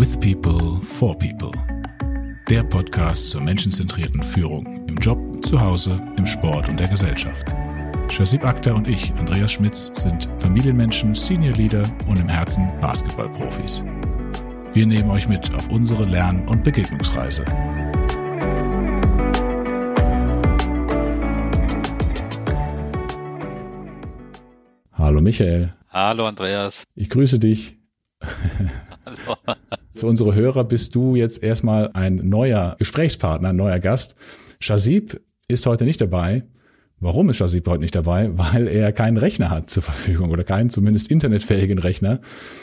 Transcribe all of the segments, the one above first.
With People, for People. Der Podcast zur menschenzentrierten Führung im Job, zu Hause, im Sport und der Gesellschaft. Shazib Akhtar und ich, Andreas Schmitz, sind Familienmenschen, Senior Leader und im Herzen Basketballprofis. Wir nehmen euch mit auf unsere Lern- und Begegnungsreise. Hallo Michael. Hallo Andreas. Ich grüße dich. Für unsere Hörer bist du jetzt erstmal ein neuer Gesprächspartner, ein neuer Gast. Shazib ist heute nicht dabei. Warum ist Shazib heute nicht dabei? Weil er keinen Rechner hat zur Verfügung oder keinen zumindest internetfähigen Rechner.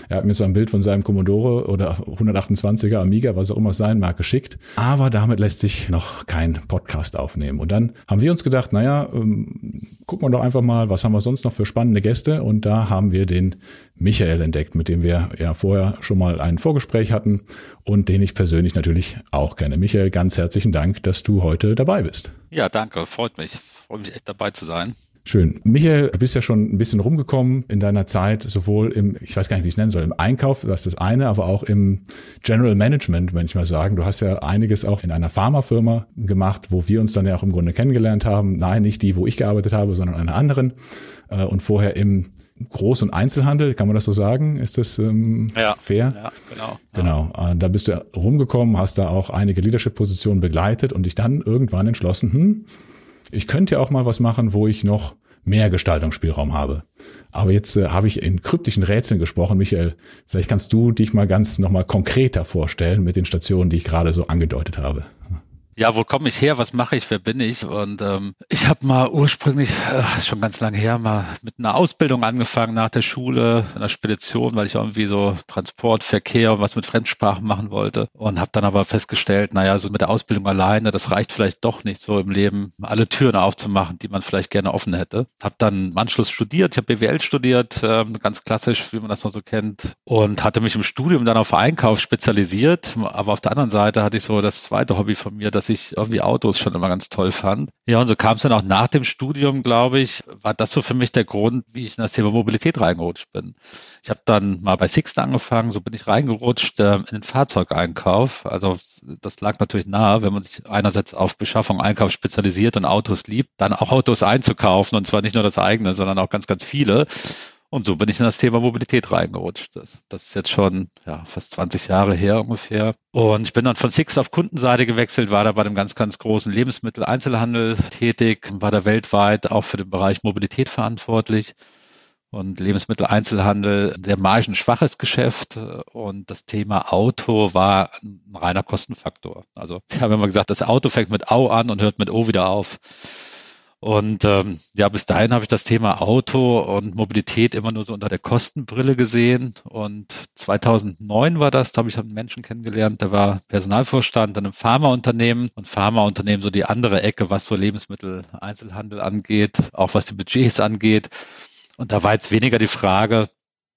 Er hat mir so ein Bild von seinem Commodore oder 128er Amiga, was auch immer es sein mag, geschickt. Aber damit lässt sich noch kein Podcast aufnehmen. Und dann haben wir uns gedacht, naja, ähm, gucken wir doch einfach mal, was haben wir sonst noch für spannende Gäste? Und da haben wir den Michael entdeckt, mit dem wir ja vorher schon mal ein Vorgespräch hatten und den ich persönlich natürlich auch kenne. Michael, ganz herzlichen Dank, dass du heute dabei bist. Ja, danke, freut mich. Freue mich echt dabei zu sein. Schön. Michael, du bist ja schon ein bisschen rumgekommen in deiner Zeit, sowohl im, ich weiß gar nicht, wie ich es nennen soll, im Einkauf, das ist das eine, aber auch im General Management, wenn ich mal sagen. Du hast ja einiges auch in einer Pharmafirma gemacht, wo wir uns dann ja auch im Grunde kennengelernt haben. Nein, nicht die, wo ich gearbeitet habe, sondern einer anderen. Äh, und vorher im Groß- und Einzelhandel, kann man das so sagen? Ist das ähm, ja, fair? Ja, genau. Genau. Äh, da bist du rumgekommen, hast da auch einige Leadership-Positionen begleitet und dich dann irgendwann entschlossen, hm, ich könnte ja auch mal was machen, wo ich noch mehr Gestaltungsspielraum habe. Aber jetzt äh, habe ich in kryptischen Rätseln gesprochen. Michael, vielleicht kannst du dich mal ganz nochmal konkreter vorstellen mit den Stationen, die ich gerade so angedeutet habe ja, wo komme ich her, was mache ich, wer bin ich? Und ähm, ich habe mal ursprünglich, äh, schon ganz lange her, mal mit einer Ausbildung angefangen nach der Schule, in der Spedition, weil ich irgendwie so Transport, Verkehr und was mit Fremdsprachen machen wollte. Und habe dann aber festgestellt, naja, so mit der Ausbildung alleine, das reicht vielleicht doch nicht so im Leben, alle Türen aufzumachen, die man vielleicht gerne offen hätte. Habe dann im Anschluss studiert, ich habe BWL studiert, äh, ganz klassisch, wie man das noch so kennt. Und hatte mich im Studium dann auf Einkauf spezialisiert. Aber auf der anderen Seite hatte ich so das zweite Hobby von mir, dass dass ich irgendwie Autos schon immer ganz toll fand. Ja, und so kam es dann auch nach dem Studium, glaube ich, war das so für mich der Grund, wie ich in das Thema Mobilität reingerutscht bin. Ich habe dann mal bei Sixt angefangen, so bin ich reingerutscht äh, in den Fahrzeugeinkauf. Also das lag natürlich nahe, wenn man sich einerseits auf Beschaffung, Einkauf spezialisiert und Autos liebt, dann auch Autos einzukaufen und zwar nicht nur das eigene, sondern auch ganz, ganz viele. Und so bin ich in das Thema Mobilität reingerutscht. Das, das ist jetzt schon ja, fast 20 Jahre her ungefähr. Und ich bin dann von Six auf Kundenseite gewechselt, war da bei einem ganz, ganz großen Lebensmitteleinzelhandel tätig, war da weltweit auch für den Bereich Mobilität verantwortlich. Und Lebensmitteleinzelhandel, sehr margenschwaches Geschäft. Und das Thema Auto war ein reiner Kostenfaktor. Also wir haben immer gesagt, das Auto fängt mit Au an und hört mit O wieder auf. Und ähm, ja, bis dahin habe ich das Thema Auto und Mobilität immer nur so unter der Kostenbrille gesehen. Und 2009 war das, da habe ich einen Menschen kennengelernt, der war Personalvorstand in einem Pharmaunternehmen und Pharmaunternehmen so die andere Ecke, was so Lebensmittel-Einzelhandel angeht, auch was die Budgets angeht. Und da war jetzt weniger die Frage,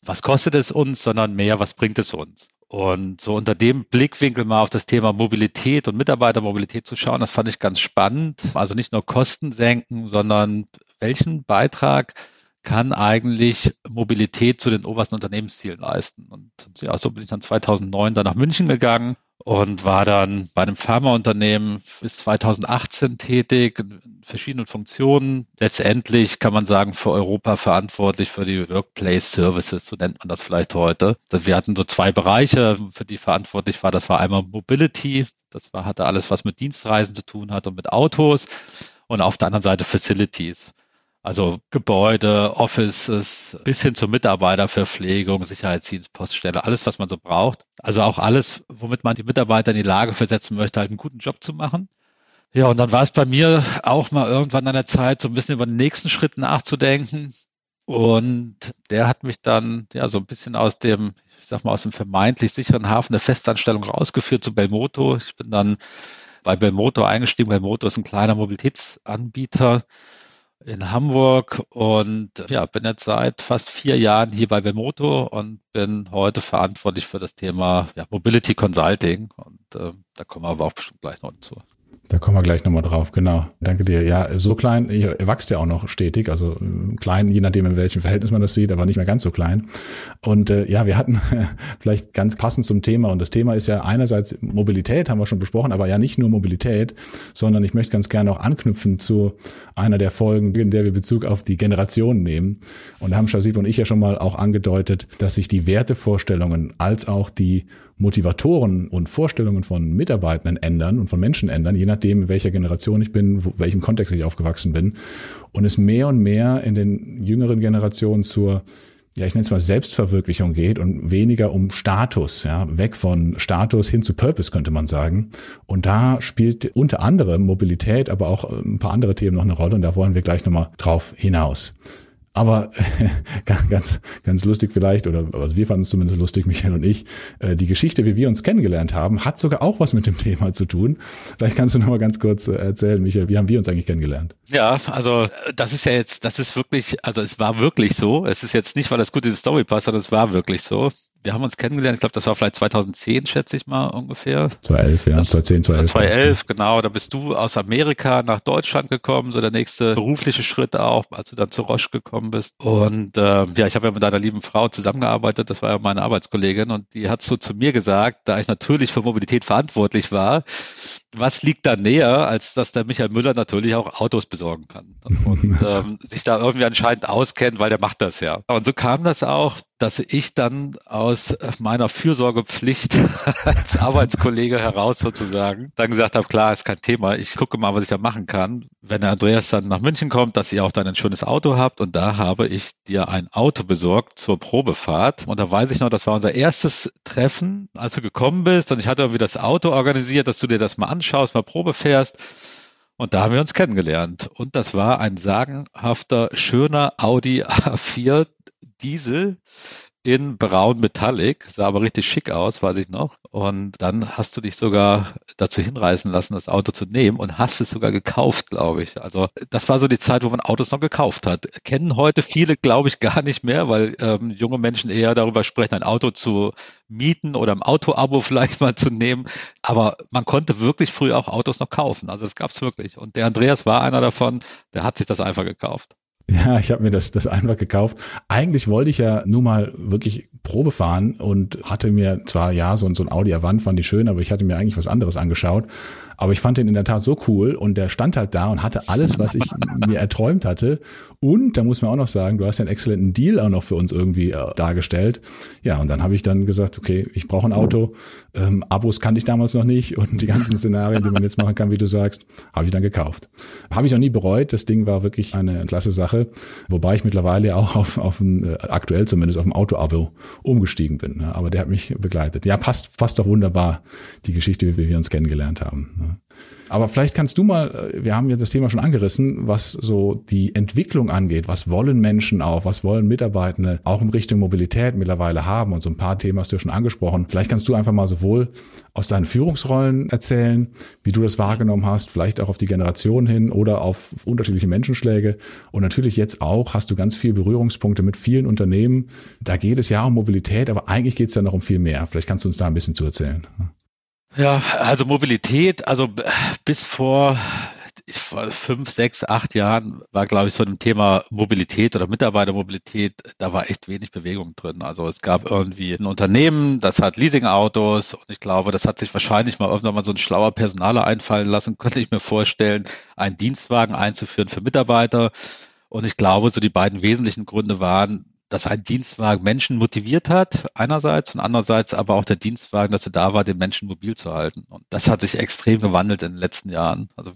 was kostet es uns, sondern mehr, was bringt es uns? Und so unter dem Blickwinkel mal auf das Thema Mobilität und Mitarbeitermobilität zu schauen, das fand ich ganz spannend. Also nicht nur Kosten senken, sondern welchen Beitrag kann eigentlich Mobilität zu den obersten Unternehmenszielen leisten. Und ja, so bin ich dann 2009 dann nach München gegangen und war dann bei einem Pharmaunternehmen bis 2018 tätig in verschiedenen Funktionen. Letztendlich kann man sagen, für Europa verantwortlich für die Workplace Services, so nennt man das vielleicht heute. Wir hatten so zwei Bereiche, für die verantwortlich war. Das war einmal Mobility, das war, hatte alles, was mit Dienstreisen zu tun hat und mit Autos. Und auf der anderen Seite Facilities. Also Gebäude, Offices, bis hin zur Mitarbeiterverpflegung, Sicherheitsdienst, Poststelle, alles, was man so braucht. Also auch alles, womit man die Mitarbeiter in die Lage versetzen möchte, halt einen guten Job zu machen. Ja, und dann war es bei mir auch mal irgendwann an der Zeit, so ein bisschen über den nächsten Schritt nachzudenken. Und der hat mich dann ja so ein bisschen aus dem, ich sag mal, aus dem vermeintlich sicheren Hafen der Festanstellung rausgeführt zu Belmoto. Ich bin dann bei Belmoto eingestiegen. Belmoto ist ein kleiner Mobilitätsanbieter in Hamburg und ja, bin jetzt seit fast vier Jahren hier bei Bemoto und bin heute verantwortlich für das Thema ja, Mobility Consulting und äh, da kommen wir aber auch bestimmt gleich noch zu. Da kommen wir gleich nochmal drauf, genau. Danke dir. Ja, so klein, ihr wächst ja auch noch stetig, also äh, klein, je nachdem, in welchem Verhältnis man das sieht, aber nicht mehr ganz so klein. Und äh, ja, wir hatten vielleicht ganz passend zum Thema, und das Thema ist ja einerseits Mobilität, haben wir schon besprochen, aber ja nicht nur Mobilität, sondern ich möchte ganz gerne auch anknüpfen zu einer der Folgen, in der wir Bezug auf die Generation nehmen. Und da haben Shazib und ich ja schon mal auch angedeutet, dass sich die Wertevorstellungen als auch die Motivatoren und Vorstellungen von Mitarbeitenden ändern und von Menschen ändern, je nachdem, in welcher Generation ich bin, wo, welchem Kontext ich aufgewachsen bin. Und es mehr und mehr in den jüngeren Generationen zur ja, ich nenne es mal Selbstverwirklichung geht und weniger um Status, ja, weg von Status hin zu Purpose könnte man sagen. Und da spielt unter anderem Mobilität, aber auch ein paar andere Themen noch eine Rolle und da wollen wir gleich nochmal drauf hinaus. Aber ganz, ganz lustig vielleicht, oder also wir fanden es zumindest lustig, Michael und ich, äh, die Geschichte, wie wir uns kennengelernt haben, hat sogar auch was mit dem Thema zu tun. Vielleicht kannst du noch mal ganz kurz äh, erzählen, Michael, wie haben wir uns eigentlich kennengelernt? Ja, also das ist ja jetzt, das ist wirklich, also es war wirklich so. Es ist jetzt nicht, weil das gut in die Story passt, sondern es war wirklich so wir haben uns kennengelernt, ich glaube, das war vielleicht 2010, schätze ich mal ungefähr. 2011, ja, 2010, 2011. 2011, genau. Da bist du aus Amerika nach Deutschland gekommen, so der nächste berufliche Schritt auch, als du dann zu Roche gekommen bist. Und äh, ja, ich habe ja mit deiner lieben Frau zusammengearbeitet, das war ja meine Arbeitskollegin und die hat so zu mir gesagt, da ich natürlich für Mobilität verantwortlich war, was liegt da näher, als dass der Michael Müller natürlich auch Autos besorgen kann und ähm, sich da irgendwie anscheinend auskennt, weil der macht das ja. Und so kam das auch, dass ich dann aus meiner Fürsorgepflicht als Arbeitskollege heraus sozusagen dann gesagt habe, klar, ist kein Thema, ich gucke mal, was ich da machen kann. Wenn der Andreas dann nach München kommt, dass ihr auch dann ein schönes Auto habt und da habe ich dir ein Auto besorgt zur Probefahrt und da weiß ich noch, das war unser erstes Treffen, als du gekommen bist und ich hatte irgendwie das Auto organisiert, dass du dir das mal anschaust, mal Probe fährst. Und da haben wir uns kennengelernt. Und das war ein sagenhafter, schöner Audi A4 Diesel in braun Metallic, sah aber richtig schick aus, weiß ich noch. Und dann hast du dich sogar dazu hinreißen lassen, das Auto zu nehmen und hast es sogar gekauft, glaube ich. Also das war so die Zeit, wo man Autos noch gekauft hat. Kennen heute viele, glaube ich, gar nicht mehr, weil ähm, junge Menschen eher darüber sprechen, ein Auto zu mieten oder im Auto-Abo vielleicht mal zu nehmen. Aber man konnte wirklich früh auch Autos noch kaufen. Also das gab es wirklich. Und der Andreas war einer davon, der hat sich das einfach gekauft. Ja, ich habe mir das, das einfach gekauft. Eigentlich wollte ich ja nur mal wirklich Probe fahren und hatte mir zwar, ja, so, so ein Audi Avant fand ich schön, aber ich hatte mir eigentlich was anderes angeschaut. Aber ich fand den in der Tat so cool und der stand halt da und hatte alles, was ich mir erträumt hatte. Und da muss man auch noch sagen, du hast ja einen exzellenten Deal auch noch für uns irgendwie äh, dargestellt. Ja, und dann habe ich dann gesagt, okay, ich brauche ein Auto. Ähm, Abos kannte ich damals noch nicht und die ganzen Szenarien, die man jetzt machen kann, wie du sagst, habe ich dann gekauft. Habe ich auch nie bereut. Das Ding war wirklich eine klasse Sache, wobei ich mittlerweile auch auf, auf ein, äh, aktuell zumindest auf ein Auto-Abo umgestiegen bin. Ne? Aber der hat mich begleitet. Ja, passt fast doch wunderbar die Geschichte, wie wir uns kennengelernt haben. Ne? Aber vielleicht kannst du mal, äh, wir haben ja das Thema schon angerissen, was so die Entwicklung angeht. Was wollen Menschen auch? Was wollen Mitarbeitende auch in Richtung Mobilität mittlerweile haben? Und so ein paar Themen hast du ja schon angesprochen. Vielleicht kannst du einfach mal sowohl aus deinen Führungsrollen erzählen, wie du das wahrgenommen hast, vielleicht auch auf die Generation hin oder auf unterschiedliche Menschenschläge. Und natürlich jetzt auch hast du ganz viele Berührungspunkte mit vielen Unternehmen. Da geht es ja um Mobilität, aber eigentlich geht es ja noch um viel mehr. Vielleicht kannst du uns da ein bisschen zu erzählen. Ja, also Mobilität, also bis vor fünf, sechs, acht Jahren war, glaube ich, so ein Thema Mobilität oder Mitarbeitermobilität, da war echt wenig Bewegung drin. Also es gab irgendwie ein Unternehmen, das hat Leasingautos und ich glaube, das hat sich wahrscheinlich mal irgendwann mal so ein schlauer Personaler einfallen lassen, könnte ich mir vorstellen, einen Dienstwagen einzuführen für Mitarbeiter. Und ich glaube, so die beiden wesentlichen Gründe waren, dass ein Dienstwagen Menschen motiviert hat, einerseits, und andererseits aber auch der Dienstwagen dazu da war, den Menschen mobil zu halten. Und das hat sich extrem gewandelt in den letzten Jahren. Also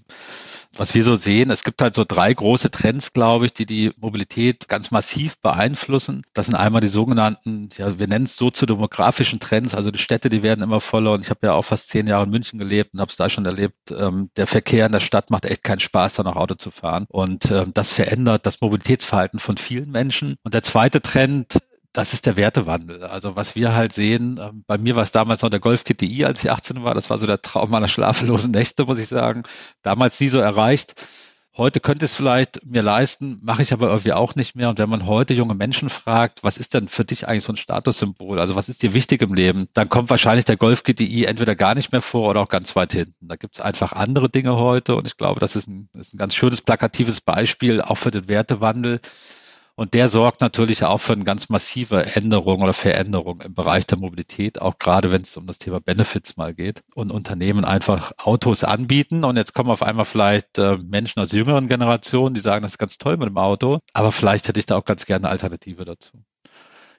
was wir so sehen, es gibt halt so drei große Trends, glaube ich, die die Mobilität ganz massiv beeinflussen. Das sind einmal die sogenannten, ja, wir nennen es soziodemografischen Trends, also die Städte, die werden immer voller. Und ich habe ja auch fast zehn Jahre in München gelebt und habe es da schon erlebt. Ähm, der Verkehr in der Stadt macht echt keinen Spaß, da noch Auto zu fahren. Und ähm, das verändert das Mobilitätsverhalten von vielen Menschen. Und der zweite Trend das ist der Wertewandel. Also was wir halt sehen, ähm, bei mir war es damals noch der Golf GTI, als ich 18 war. Das war so der Traum meiner schlaflosen Nächte, muss ich sagen. Damals nie so erreicht. Heute könnte es vielleicht mir leisten, mache ich aber irgendwie auch nicht mehr. Und wenn man heute junge Menschen fragt, was ist denn für dich eigentlich so ein Statussymbol? Also was ist dir wichtig im Leben? Dann kommt wahrscheinlich der Golf GTI entweder gar nicht mehr vor oder auch ganz weit hinten. Da gibt es einfach andere Dinge heute. Und ich glaube, das ist ein, das ist ein ganz schönes plakatives Beispiel auch für den Wertewandel. Und der sorgt natürlich auch für eine ganz massive Änderung oder Veränderung im Bereich der Mobilität, auch gerade wenn es um das Thema Benefits mal geht und Unternehmen einfach Autos anbieten. Und jetzt kommen auf einmal vielleicht äh, Menschen aus jüngeren Generationen, die sagen, das ist ganz toll mit dem Auto, aber vielleicht hätte ich da auch ganz gerne eine Alternative dazu.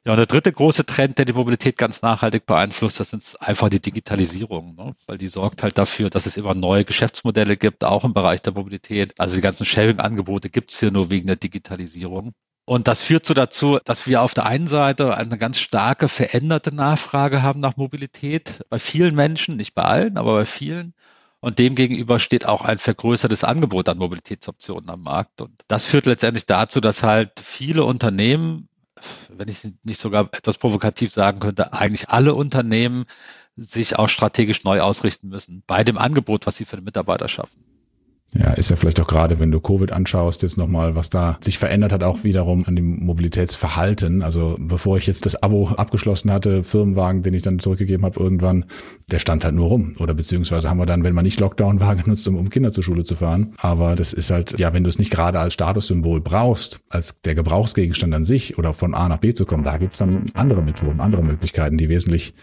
Ja, und der dritte große Trend, der die Mobilität ganz nachhaltig beeinflusst, das ist einfach die Digitalisierung, ne? weil die sorgt halt dafür, dass es immer neue Geschäftsmodelle gibt, auch im Bereich der Mobilität. Also die ganzen Sharing-Angebote gibt es hier nur wegen der Digitalisierung. Und das führt so dazu, dass wir auf der einen Seite eine ganz starke veränderte Nachfrage haben nach Mobilität bei vielen Menschen, nicht bei allen, aber bei vielen. Und demgegenüber steht auch ein vergrößertes Angebot an Mobilitätsoptionen am Markt. Und das führt letztendlich dazu, dass halt viele Unternehmen, wenn ich nicht sogar etwas provokativ sagen könnte, eigentlich alle Unternehmen sich auch strategisch neu ausrichten müssen bei dem Angebot, was sie für den Mitarbeiter schaffen. Ja, ist ja vielleicht auch gerade, wenn du Covid anschaust, jetzt nochmal, was da sich verändert hat, auch wiederum an dem Mobilitätsverhalten. Also bevor ich jetzt das Abo abgeschlossen hatte, Firmenwagen, den ich dann zurückgegeben habe irgendwann, der stand halt nur rum. Oder beziehungsweise haben wir dann, wenn man nicht Lockdown war, genutzt, um, um Kinder zur Schule zu fahren. Aber das ist halt, ja, wenn du es nicht gerade als Statussymbol brauchst, als der Gebrauchsgegenstand an sich oder von A nach B zu kommen, da gibt's dann andere Methoden, andere Möglichkeiten, die wesentlich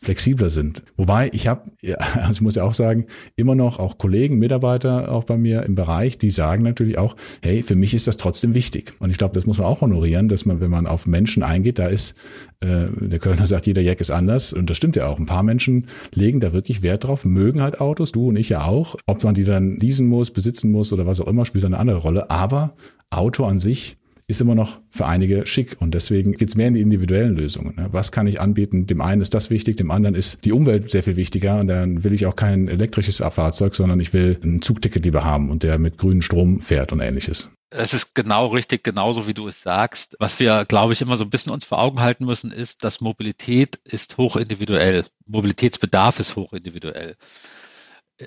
flexibler sind. Wobei ich habe, ja, also ich muss ja auch sagen, immer noch auch Kollegen, Mitarbeiter auch bei mir im Bereich, die sagen natürlich auch, hey, für mich ist das trotzdem wichtig. Und ich glaube, das muss man auch honorieren, dass man, wenn man auf Menschen eingeht, da ist, äh, der Kölner sagt, jeder Jack ist anders. Und das stimmt ja auch. Ein paar Menschen legen da wirklich Wert drauf, mögen halt Autos, du und ich ja auch. Ob man die dann leasen muss, besitzen muss oder was auch immer, spielt eine andere Rolle. Aber Auto an sich ist immer noch für einige schick. Und deswegen geht's mehr in die individuellen Lösungen. Ne? Was kann ich anbieten? Dem einen ist das wichtig, dem anderen ist die Umwelt sehr viel wichtiger. Und dann will ich auch kein elektrisches Fahrzeug, sondern ich will ein Zugticket lieber haben und der mit grünem Strom fährt und ähnliches. Es ist genau richtig, genauso wie du es sagst. Was wir, glaube ich, immer so ein bisschen uns vor Augen halten müssen, ist, dass Mobilität ist hochindividuell. Mobilitätsbedarf ist hochindividuell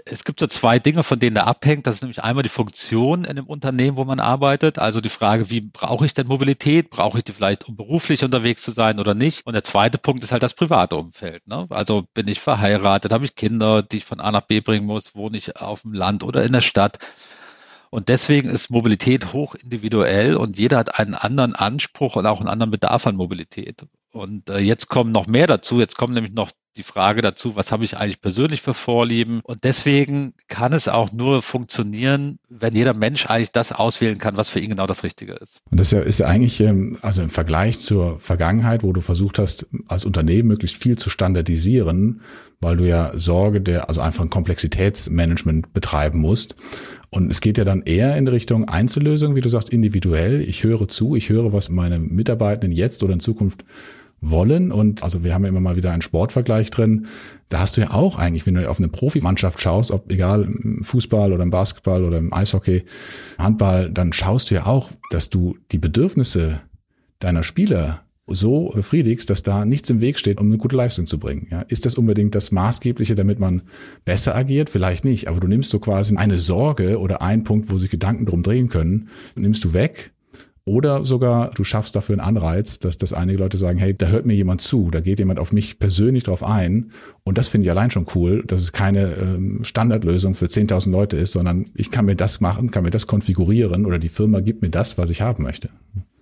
es gibt so zwei Dinge, von denen er abhängt. Das ist nämlich einmal die Funktion in dem Unternehmen, wo man arbeitet. Also die Frage, wie brauche ich denn Mobilität? Brauche ich die vielleicht, um beruflich unterwegs zu sein oder nicht? Und der zweite Punkt ist halt das private Umfeld. Ne? Also bin ich verheiratet, habe ich Kinder, die ich von A nach B bringen muss, wohne ich auf dem Land oder in der Stadt? Und deswegen ist Mobilität hoch individuell und jeder hat einen anderen Anspruch und auch einen anderen Bedarf an Mobilität. Und äh, jetzt kommen noch mehr dazu. Jetzt kommt nämlich noch die Frage dazu, was habe ich eigentlich persönlich für Vorlieben? Und deswegen kann es auch nur funktionieren, wenn jeder Mensch eigentlich das auswählen kann, was für ihn genau das Richtige ist. Und das ist ja, ist ja eigentlich, ähm, also im Vergleich zur Vergangenheit, wo du versucht hast, als Unternehmen möglichst viel zu standardisieren, weil du ja Sorge der, also einfach ein Komplexitätsmanagement betreiben musst. Und es geht ja dann eher in Richtung Einzellösung, wie du sagst, individuell. Ich höre zu, ich höre, was meine Mitarbeitenden jetzt oder in Zukunft wollen. Und also wir haben ja immer mal wieder einen Sportvergleich drin. Da hast du ja auch eigentlich, wenn du auf eine Profimannschaft schaust, ob egal im Fußball oder im Basketball oder im Eishockey, Handball, dann schaust du ja auch, dass du die Bedürfnisse deiner Spieler so befriedigst, dass da nichts im Weg steht, um eine gute Leistung zu bringen. Ja, ist das unbedingt das Maßgebliche, damit man besser agiert? Vielleicht nicht, aber du nimmst so quasi eine Sorge oder einen Punkt, wo sich Gedanken drum drehen können, nimmst du weg oder sogar du schaffst dafür einen Anreiz, dass, dass einige Leute sagen, hey, da hört mir jemand zu, da geht jemand auf mich persönlich drauf ein. Und das finde ich allein schon cool, dass es keine ähm, Standardlösung für 10.000 Leute ist, sondern ich kann mir das machen, kann mir das konfigurieren oder die Firma gibt mir das, was ich haben möchte.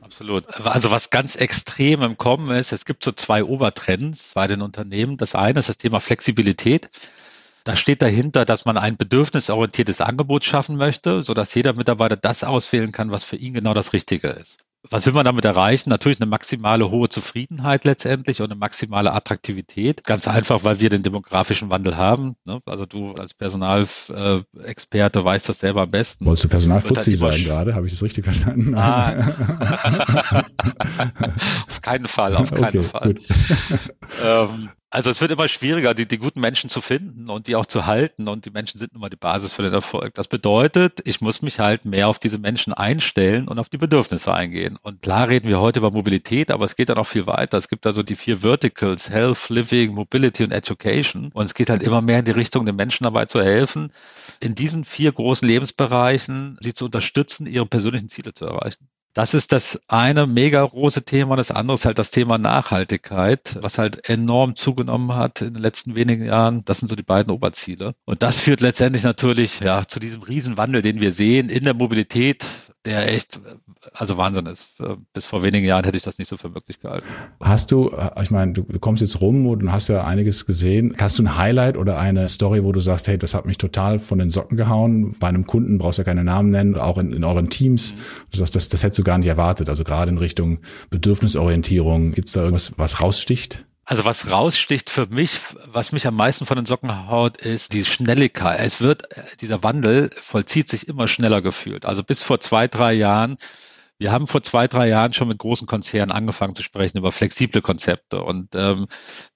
Absolut. Also was ganz extrem im Kommen ist, es gibt so zwei Obertrends bei den Unternehmen. Das eine ist das Thema Flexibilität. Da steht dahinter, dass man ein bedürfnisorientiertes Angebot schaffen möchte, so dass jeder Mitarbeiter das auswählen kann, was für ihn genau das Richtige ist. Was will man damit erreichen? Natürlich eine maximale hohe Zufriedenheit letztendlich und eine maximale Attraktivität. Ganz einfach, weil wir den demografischen Wandel haben. Ne? Also du als Personalexperte weißt das selber am besten. Wolltest du Personalfuzzi halt sein gerade? Habe ich das richtig verstanden? Ah. auf keinen Fall, auf keinen okay, Fall. Ähm, Also es wird immer schwieriger, die, die guten Menschen zu finden und die auch zu halten. Und die Menschen sind nun mal die Basis für den Erfolg. Das bedeutet, ich muss mich halt mehr auf diese Menschen einstellen und auf die Bedürfnisse eingehen. Und klar reden wir heute über Mobilität, aber es geht dann auch viel weiter. Es gibt also die vier Verticals, Health, Living, Mobility und Education. Und es geht halt immer mehr in die Richtung, den Menschen dabei zu helfen, in diesen vier großen Lebensbereichen sie zu unterstützen, ihre persönlichen Ziele zu erreichen. Das ist das eine mega große Thema. Das andere ist halt das Thema Nachhaltigkeit, was halt enorm zugenommen hat in den letzten wenigen Jahren. Das sind so die beiden Oberziele. Und das führt letztendlich natürlich ja zu diesem Riesenwandel, den wir sehen in der Mobilität, der echt, also Wahnsinn ist. Bis vor wenigen Jahren hätte ich das nicht so für möglich gehalten. Hast du, ich meine, du kommst jetzt rum und hast ja einiges gesehen. Hast du ein Highlight oder eine Story, wo du sagst, hey, das hat mich total von den Socken gehauen? Bei einem Kunden brauchst du ja keine Namen nennen, auch in, in euren Teams. Du sagst, das, das hättest du gar nicht erwartet. Also gerade in Richtung Bedürfnisorientierung. Gibt es da irgendwas, was raussticht? Also was raussticht für mich, was mich am meisten von den Socken haut, ist die Schnelligkeit. Es wird, dieser Wandel vollzieht sich immer schneller gefühlt. Also bis vor zwei, drei Jahren wir haben vor zwei, drei Jahren schon mit großen Konzernen angefangen zu sprechen über flexible Konzepte. Und ähm,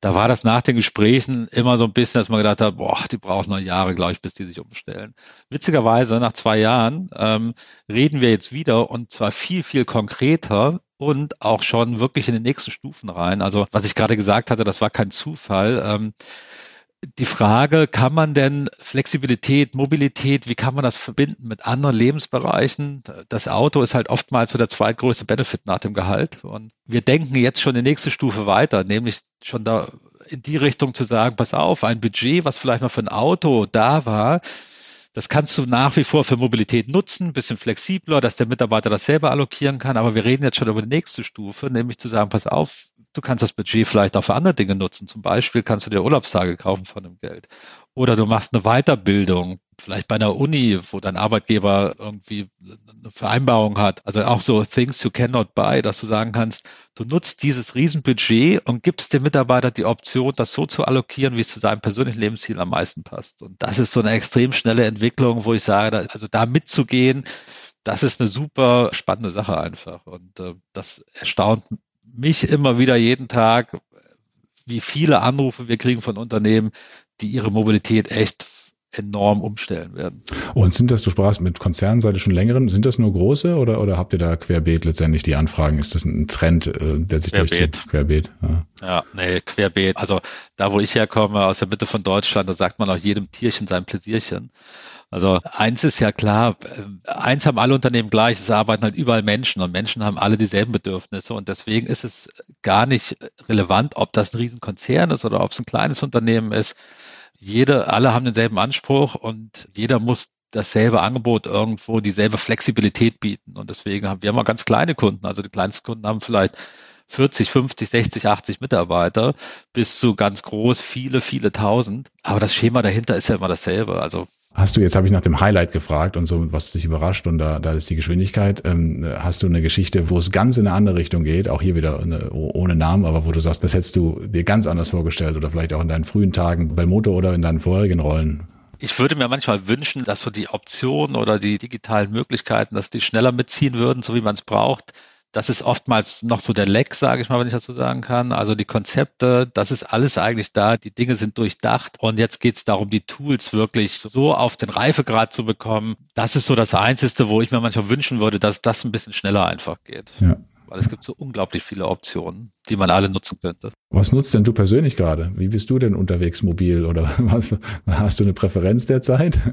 da war das nach den Gesprächen immer so ein bisschen, dass man gedacht hat, boah, die brauchen noch Jahre, glaube ich, bis die sich umstellen. Witzigerweise, nach zwei Jahren ähm, reden wir jetzt wieder und zwar viel, viel konkreter und auch schon wirklich in den nächsten Stufen rein. Also was ich gerade gesagt hatte, das war kein Zufall. Ähm, die Frage, kann man denn Flexibilität, Mobilität, wie kann man das verbinden mit anderen Lebensbereichen? Das Auto ist halt oftmals so der zweitgrößte Benefit nach dem Gehalt. Und wir denken jetzt schon die nächste Stufe weiter, nämlich schon da in die Richtung zu sagen, pass auf, ein Budget, was vielleicht noch für ein Auto da war, das kannst du nach wie vor für Mobilität nutzen, bisschen flexibler, dass der Mitarbeiter das selber allokieren kann. Aber wir reden jetzt schon über die nächste Stufe, nämlich zu sagen, pass auf, du kannst das Budget vielleicht auch für andere Dinge nutzen. Zum Beispiel kannst du dir Urlaubstage kaufen von dem Geld. Oder du machst eine Weiterbildung, vielleicht bei einer Uni, wo dein Arbeitgeber irgendwie eine Vereinbarung hat. Also auch so Things you cannot buy, dass du sagen kannst, du nutzt dieses Riesenbudget und gibst dem Mitarbeiter die Option, das so zu allokieren, wie es zu seinem persönlichen Lebensziel am meisten passt. Und das ist so eine extrem schnelle Entwicklung, wo ich sage, also da mitzugehen, das ist eine super spannende Sache einfach. Und äh, das erstaunt mich immer wieder jeden Tag, wie viele Anrufe wir kriegen von Unternehmen, die ihre Mobilität echt enorm umstellen werden. Und sind das, du sprachst mit Konzernseite schon längeren, sind das nur große oder, oder habt ihr da querbeet letztendlich die Anfragen? Ist das ein Trend, äh, der sich querbeet. durchzieht? Querbeet. Ja. ja, nee, querbeet. Also da, wo ich herkomme, aus der Mitte von Deutschland, da sagt man auch jedem Tierchen sein Pläsierchen. Also eins ist ja klar, eins haben alle Unternehmen gleich, es arbeiten halt überall Menschen und Menschen haben alle dieselben Bedürfnisse und deswegen ist es gar nicht relevant, ob das ein Riesenkonzern ist oder ob es ein kleines Unternehmen ist. Jede, alle haben denselben Anspruch und jeder muss dasselbe Angebot irgendwo, dieselbe Flexibilität bieten. Und deswegen haben wir immer ganz kleine Kunden. Also die kleinsten Kunden haben vielleicht 40, 50, 60, 80 Mitarbeiter bis zu ganz groß, viele, viele tausend. Aber das Schema dahinter ist ja immer dasselbe. Also Hast du, jetzt habe ich nach dem Highlight gefragt und so, was dich überrascht und da, da ist die Geschwindigkeit. Ähm, hast du eine Geschichte, wo es ganz in eine andere Richtung geht, auch hier wieder eine, ohne Namen, aber wo du sagst, das hättest du dir ganz anders vorgestellt oder vielleicht auch in deinen frühen Tagen bei Moto oder in deinen vorherigen Rollen? Ich würde mir manchmal wünschen, dass so die Optionen oder die digitalen Möglichkeiten, dass die schneller mitziehen würden, so wie man es braucht das ist oftmals noch so der Leck, sage ich mal, wenn ich so sagen kann. Also die Konzepte, das ist alles eigentlich da, die Dinge sind durchdacht und jetzt geht es darum, die Tools wirklich so auf den Reifegrad zu bekommen. Das ist so das Einzige, wo ich mir manchmal wünschen würde, dass das ein bisschen schneller einfach geht. Ja weil es gibt so unglaublich viele Optionen, die man alle nutzen könnte. Was nutzt denn du persönlich gerade? Wie bist du denn unterwegs mobil oder was, hast du eine Präferenz derzeit?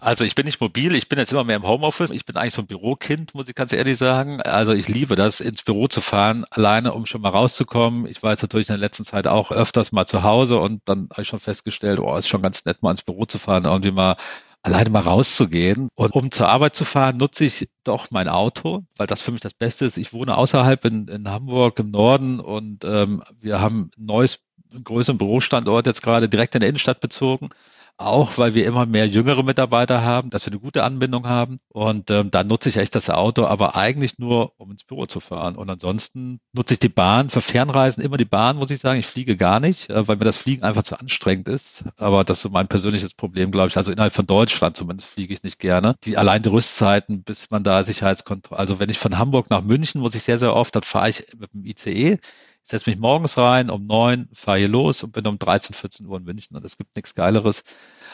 Also ich bin nicht mobil, ich bin jetzt immer mehr im Homeoffice. Ich bin eigentlich so ein Bürokind, muss ich ganz ehrlich sagen. Also ich liebe das, ins Büro zu fahren, alleine, um schon mal rauszukommen. Ich war jetzt natürlich in der letzten Zeit auch öfters mal zu Hause und dann habe ich schon festgestellt, oh, ist schon ganz nett, mal ins Büro zu fahren, irgendwie mal alleine mal rauszugehen. Und um zur Arbeit zu fahren, nutze ich doch mein Auto, weil das für mich das Beste ist. Ich wohne außerhalb in, in Hamburg im Norden und ähm, wir haben ein neues, größeren Bürostandort jetzt gerade direkt in der Innenstadt bezogen auch weil wir immer mehr jüngere Mitarbeiter haben, dass wir eine gute Anbindung haben. Und ähm, da nutze ich echt das Auto, aber eigentlich nur, um ins Büro zu fahren. Und ansonsten nutze ich die Bahn für Fernreisen, immer die Bahn, muss ich sagen. Ich fliege gar nicht, äh, weil mir das Fliegen einfach zu anstrengend ist. Aber das ist so mein persönliches Problem, glaube ich. Also innerhalb von Deutschland zumindest fliege ich nicht gerne. Die allein die Rüstzeiten, bis man da Sicherheitskontrolle, also wenn ich von Hamburg nach München, muss ich sehr, sehr oft, dann fahre ich mit dem ICE setze mich morgens rein, um neun, fahre hier los und bin um 13, 14 Uhr in München. Und es gibt nichts Geileres,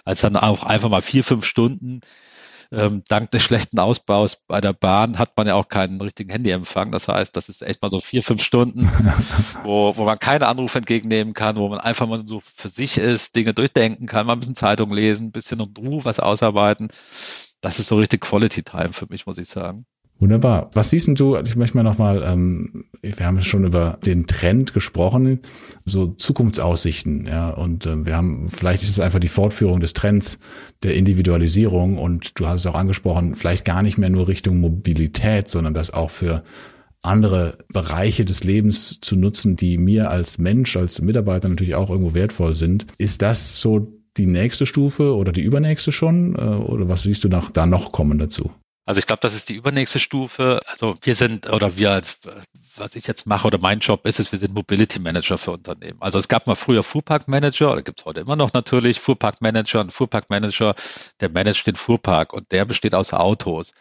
als dann auch einfach mal vier, fünf Stunden ähm, dank des schlechten Ausbaus bei der Bahn hat man ja auch keinen richtigen Handyempfang. Das heißt, das ist echt mal so vier, fünf Stunden, wo, wo man keine Anrufe entgegennehmen kann, wo man einfach mal so für sich ist, Dinge durchdenken kann, mal ein bisschen Zeitung lesen, ein bisschen um Ruhe was ausarbeiten. Das ist so richtig Quality Time für mich, muss ich sagen. Wunderbar. Was siehst du, ich möchte mal nochmal, ähm, wir haben schon über den Trend gesprochen, so Zukunftsaussichten, ja, und äh, wir haben, vielleicht ist es einfach die Fortführung des Trends der Individualisierung und du hast es auch angesprochen, vielleicht gar nicht mehr nur Richtung Mobilität, sondern das auch für andere Bereiche des Lebens zu nutzen, die mir als Mensch, als Mitarbeiter natürlich auch irgendwo wertvoll sind. Ist das so die nächste Stufe oder die übernächste schon? Äh, oder was siehst du nach, da noch kommen dazu? Also ich glaube, das ist die übernächste Stufe. Also wir sind oder wir als was ich jetzt mache oder mein Job ist es, wir sind Mobility Manager für Unternehmen. Also es gab mal früher Fuhrpark Manager oder gibt es heute immer noch natürlich Fuhrpark Manager. Ein Fuhrpark Manager, der managt den Fuhrpark und der besteht aus Autos.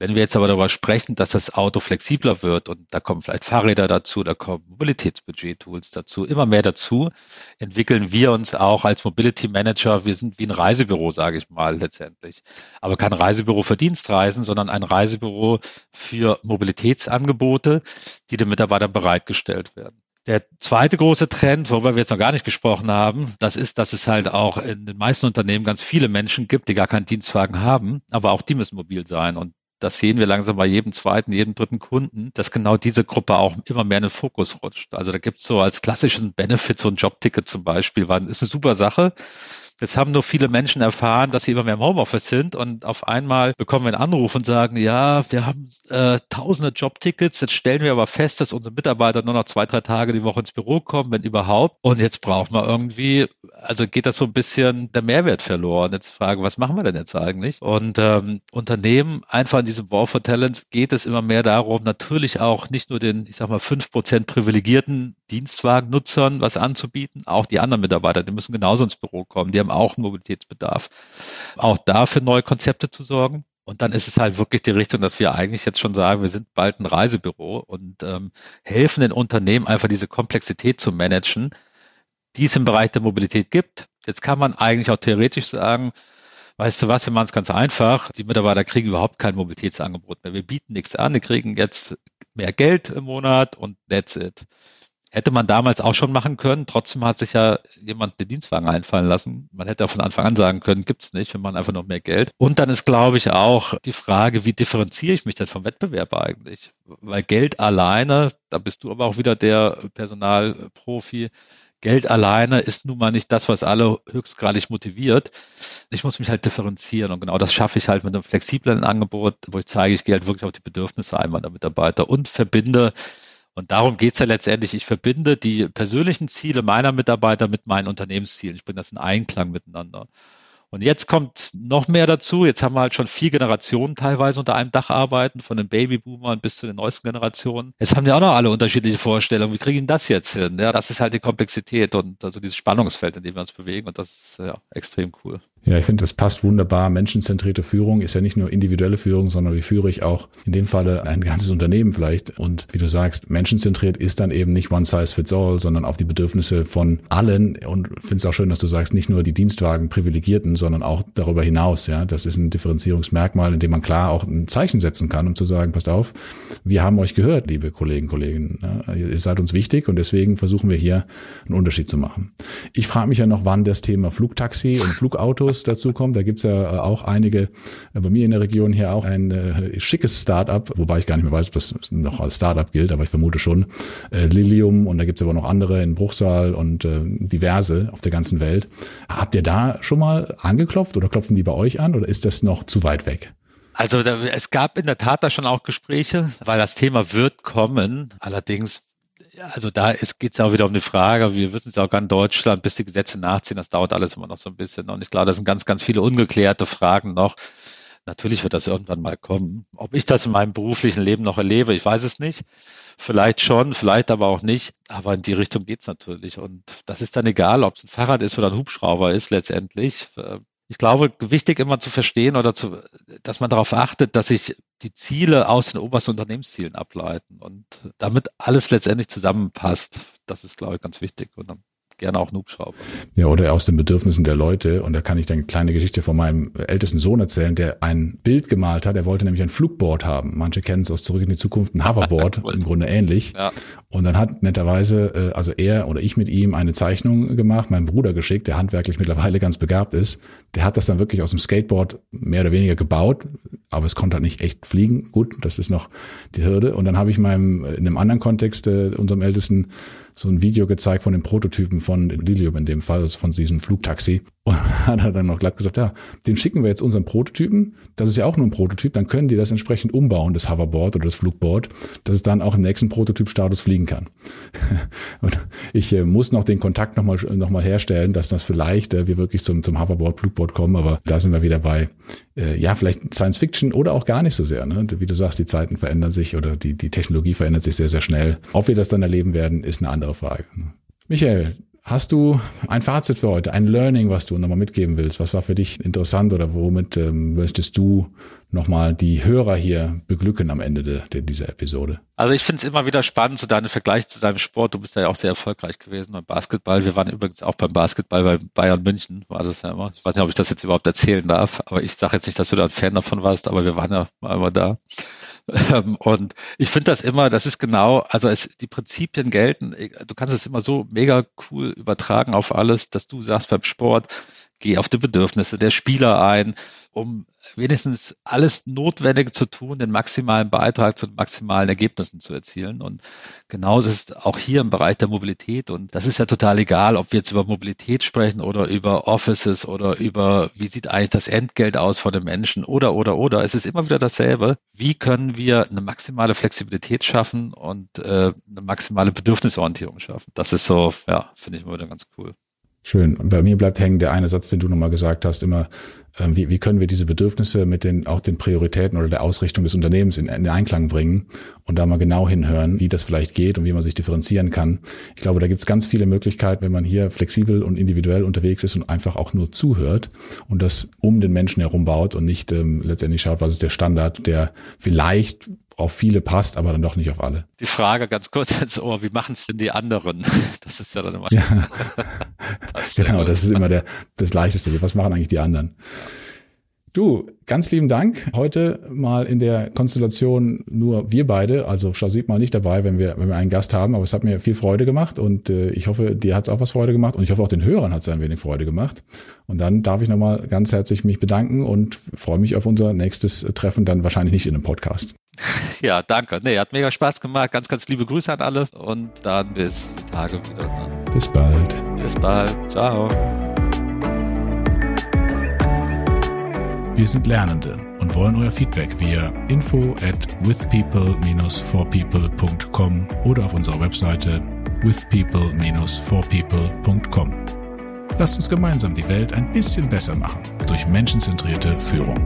Wenn wir jetzt aber darüber sprechen, dass das Auto flexibler wird und da kommen vielleicht Fahrräder dazu, da kommen Mobilitätsbudget-Tools dazu, immer mehr dazu, entwickeln wir uns auch als Mobility Manager. Wir sind wie ein Reisebüro, sage ich mal letztendlich. Aber kein Reisebüro für Dienstreisen, sondern ein Reisebüro für Mobilitätsangebote, die den Mitarbeitern bereitgestellt werden. Der zweite große Trend, worüber wir jetzt noch gar nicht gesprochen haben, das ist, dass es halt auch in den meisten Unternehmen ganz viele Menschen gibt, die gar keinen Dienstwagen haben, aber auch die müssen mobil sein. Und das sehen wir langsam bei jedem zweiten, jedem dritten Kunden, dass genau diese Gruppe auch immer mehr in den Fokus rutscht. Also da gibt es so als klassischen Benefit so ein Jobticket zum Beispiel, weil ist eine super Sache. Jetzt haben nur viele Menschen erfahren, dass sie immer mehr im Homeoffice sind und auf einmal bekommen wir einen Anruf und sagen, ja, wir haben äh, tausende Jobtickets, jetzt stellen wir aber fest, dass unsere Mitarbeiter nur noch zwei, drei Tage die Woche ins Büro kommen, wenn überhaupt. Und jetzt brauchen wir irgendwie, also geht das so ein bisschen der Mehrwert verloren. Jetzt frage, was machen wir denn jetzt eigentlich? Und ähm, Unternehmen, einfach in diesem War for Talents geht es immer mehr darum, natürlich auch nicht nur den, ich sag mal, fünf Prozent privilegierten Dienstwagennutzern was anzubieten, auch die anderen Mitarbeiter, die müssen genauso ins Büro kommen, die haben auch einen Mobilitätsbedarf. Auch dafür neue Konzepte zu sorgen. Und dann ist es halt wirklich die Richtung, dass wir eigentlich jetzt schon sagen, wir sind bald ein Reisebüro und ähm, helfen den Unternehmen einfach diese Komplexität zu managen, die es im Bereich der Mobilität gibt. Jetzt kann man eigentlich auch theoretisch sagen, weißt du was, wir machen es ganz einfach. Die Mitarbeiter kriegen überhaupt kein Mobilitätsangebot mehr. Wir bieten nichts an, die kriegen jetzt mehr Geld im Monat und that's it. Hätte man damals auch schon machen können. Trotzdem hat sich ja jemand den Dienstwagen einfallen lassen. Man hätte ja von Anfang an sagen können, gibt's nicht, wir machen einfach noch mehr Geld. Und dann ist, glaube ich, auch die Frage, wie differenziere ich mich denn vom Wettbewerb eigentlich? Weil Geld alleine, da bist du aber auch wieder der Personalprofi, Geld alleine ist nun mal nicht das, was alle höchstgradig motiviert. Ich muss mich halt differenzieren und genau das schaffe ich halt mit einem flexiblen Angebot, wo ich zeige, ich gehe halt wirklich auf die Bedürfnisse ein meiner Mitarbeiter und verbinde und darum geht's ja letztendlich. Ich verbinde die persönlichen Ziele meiner Mitarbeiter mit meinen Unternehmenszielen. Ich bringe das in Einklang miteinander. Und jetzt kommt noch mehr dazu. Jetzt haben wir halt schon vier Generationen teilweise unter einem Dach arbeiten, von den Babyboomern bis zu den neuesten Generationen. Jetzt haben die auch noch alle unterschiedliche Vorstellungen. Wie kriegen das jetzt hin? Ja, das ist halt die Komplexität und also dieses Spannungsfeld, in dem wir uns bewegen. Und das ist ja extrem cool. Ja, ich finde, das passt wunderbar. Menschenzentrierte Führung ist ja nicht nur individuelle Führung, sondern wie führe ich auch in dem Falle ein ganzes Unternehmen vielleicht. Und wie du sagst, menschenzentriert ist dann eben nicht one size fits all, sondern auf die Bedürfnisse von allen. Und finde es auch schön, dass du sagst, nicht nur die Dienstwagen Privilegierten, sondern auch darüber hinaus. Ja, das ist ein Differenzierungsmerkmal, in dem man klar auch ein Zeichen setzen kann, um zu sagen, passt auf, wir haben euch gehört, liebe Kollegen, Kollegen. Ja, ihr seid uns wichtig und deswegen versuchen wir hier einen Unterschied zu machen. Ich frage mich ja noch, wann das Thema Flugtaxi und Flugautos Startups dazu kommt. Da gibt's ja äh, auch einige, äh, bei mir in der Region hier auch ein äh, schickes Startup, wobei ich gar nicht mehr weiß, ob das noch als Startup gilt, aber ich vermute schon. Äh, Lilium und da gibt's aber noch andere in Bruchsal und äh, diverse auf der ganzen Welt. Habt ihr da schon mal angeklopft oder klopfen die bei euch an oder ist das noch zu weit weg? Also da, es gab in der Tat da schon auch Gespräche, weil das Thema wird kommen. Allerdings also da geht es auch wieder um die Frage, wir wissen es auch gar in Deutschland, bis die Gesetze nachziehen, das dauert alles immer noch so ein bisschen. Und ich glaube, da sind ganz, ganz viele ungeklärte Fragen noch. Natürlich wird das irgendwann mal kommen. Ob ich das in meinem beruflichen Leben noch erlebe, ich weiß es nicht. Vielleicht schon, vielleicht aber auch nicht. Aber in die Richtung geht es natürlich. Und das ist dann egal, ob es ein Fahrrad ist oder ein Hubschrauber ist letztendlich. Ich glaube, wichtig immer zu verstehen oder zu, dass man darauf achtet, dass sich die Ziele aus den obersten Unternehmenszielen ableiten und damit alles letztendlich zusammenpasst. Das ist, glaube ich, ganz wichtig. Und dann gerne auch Noobschrauber. Ja, oder aus den Bedürfnissen der Leute. Und da kann ich dann eine kleine Geschichte von meinem ältesten Sohn erzählen, der ein Bild gemalt hat. Er wollte nämlich ein Flugboard haben. Manche kennen es aus Zurück in die Zukunft, ein Hoverboard, im Grunde ähnlich. Ja. Und dann hat netterweise, äh, also er oder ich mit ihm eine Zeichnung gemacht, meinem Bruder geschickt, der handwerklich mittlerweile ganz begabt ist. Der hat das dann wirklich aus dem Skateboard mehr oder weniger gebaut, aber es konnte halt nicht echt fliegen. Gut, das ist noch die Hürde. Und dann habe ich meinem, in einem anderen Kontext, äh, unserem Ältesten, so ein Video gezeigt von den Prototypen von Lilium in dem Fall, also von diesem Flugtaxi. Und hat er dann noch glatt gesagt, ja, den schicken wir jetzt unseren Prototypen. Das ist ja auch nur ein Prototyp. Dann können die das entsprechend umbauen, das Hoverboard oder das Flugboard, dass es dann auch im nächsten Prototypstatus fliegen kann. Und ich äh, muss noch den Kontakt nochmal noch mal herstellen, dass das vielleicht äh, wir wirklich zum, zum Hoverboard, Flugboard kommen. Aber da sind wir wieder bei, äh, ja, vielleicht Science Fiction oder auch gar nicht so sehr. Ne? Wie du sagst, die Zeiten verändern sich oder die, die Technologie verändert sich sehr, sehr schnell. Ob wir das dann erleben werden, ist eine andere Frage. Michael, Hast du ein Fazit für heute, ein Learning, was du nochmal mitgeben willst? Was war für dich interessant oder womit ähm, möchtest du nochmal die Hörer hier beglücken am Ende de, de dieser Episode? Also ich finde es immer wieder spannend, so deinen Vergleich zu deinem Sport. Du bist ja auch sehr erfolgreich gewesen beim Basketball. Wir waren übrigens auch beim Basketball bei Bayern München, war das ja immer. Ich weiß nicht, ob ich das jetzt überhaupt erzählen darf, aber ich sage jetzt nicht, dass du da ein Fan davon warst, aber wir waren ja mal da. Ähm, und ich finde das immer, das ist genau, also es, die Prinzipien gelten, du kannst es immer so mega cool übertragen auf alles, dass du sagst beim Sport, geh auf die Bedürfnisse der Spieler ein, um wenigstens alles Notwendige zu tun, den maximalen Beitrag zu den maximalen Ergebnissen zu erzielen. Und genauso ist es auch hier im Bereich der Mobilität. Und das ist ja total egal, ob wir jetzt über Mobilität sprechen oder über Offices oder über, wie sieht eigentlich das Entgelt aus von den Menschen oder, oder, oder. Es ist immer wieder dasselbe. Wie können wir eine maximale Flexibilität schaffen und äh, eine maximale Bedürfnisorientierung schaffen? Das ist so, ja, finde ich immer wieder ganz cool. Schön. Und bei mir bleibt hängen der eine Satz, den du nochmal gesagt hast, immer, ähm, wie, wie können wir diese Bedürfnisse mit den auch den Prioritäten oder der Ausrichtung des Unternehmens in, in Einklang bringen und da mal genau hinhören, wie das vielleicht geht und wie man sich differenzieren kann. Ich glaube, da gibt es ganz viele Möglichkeiten, wenn man hier flexibel und individuell unterwegs ist und einfach auch nur zuhört und das um den Menschen herum baut und nicht ähm, letztendlich schaut, was ist der Standard, der vielleicht auf viele passt, aber dann doch nicht auf alle. Die Frage ganz kurz ins Ohr, wie machen es denn die anderen? Das ist ja dann immer. Ja. das genau, das ist immer der, das Leichteste. Was machen eigentlich die anderen? Du, ganz lieben Dank. Heute mal in der Konstellation nur wir beide, also Shazib mal nicht dabei, wenn wir, wenn wir einen Gast haben, aber es hat mir viel Freude gemacht und äh, ich hoffe, dir hat es auch was Freude gemacht und ich hoffe auch den Hörern hat es ein wenig Freude gemacht. Und dann darf ich nochmal ganz herzlich mich bedanken und freue mich auf unser nächstes Treffen, dann wahrscheinlich nicht in einem Podcast. Ja, danke. Nee, hat mega Spaß gemacht. Ganz, ganz liebe Grüße an alle und dann bis Tage wieder. Ne? Bis bald. Bis bald. Ciao. Wir sind Lernende und wollen euer Feedback via info at withpeople-forpeople.com oder auf unserer Webseite withpeople-forpeople.com. Lasst uns gemeinsam die Welt ein bisschen besser machen durch menschenzentrierte Führung.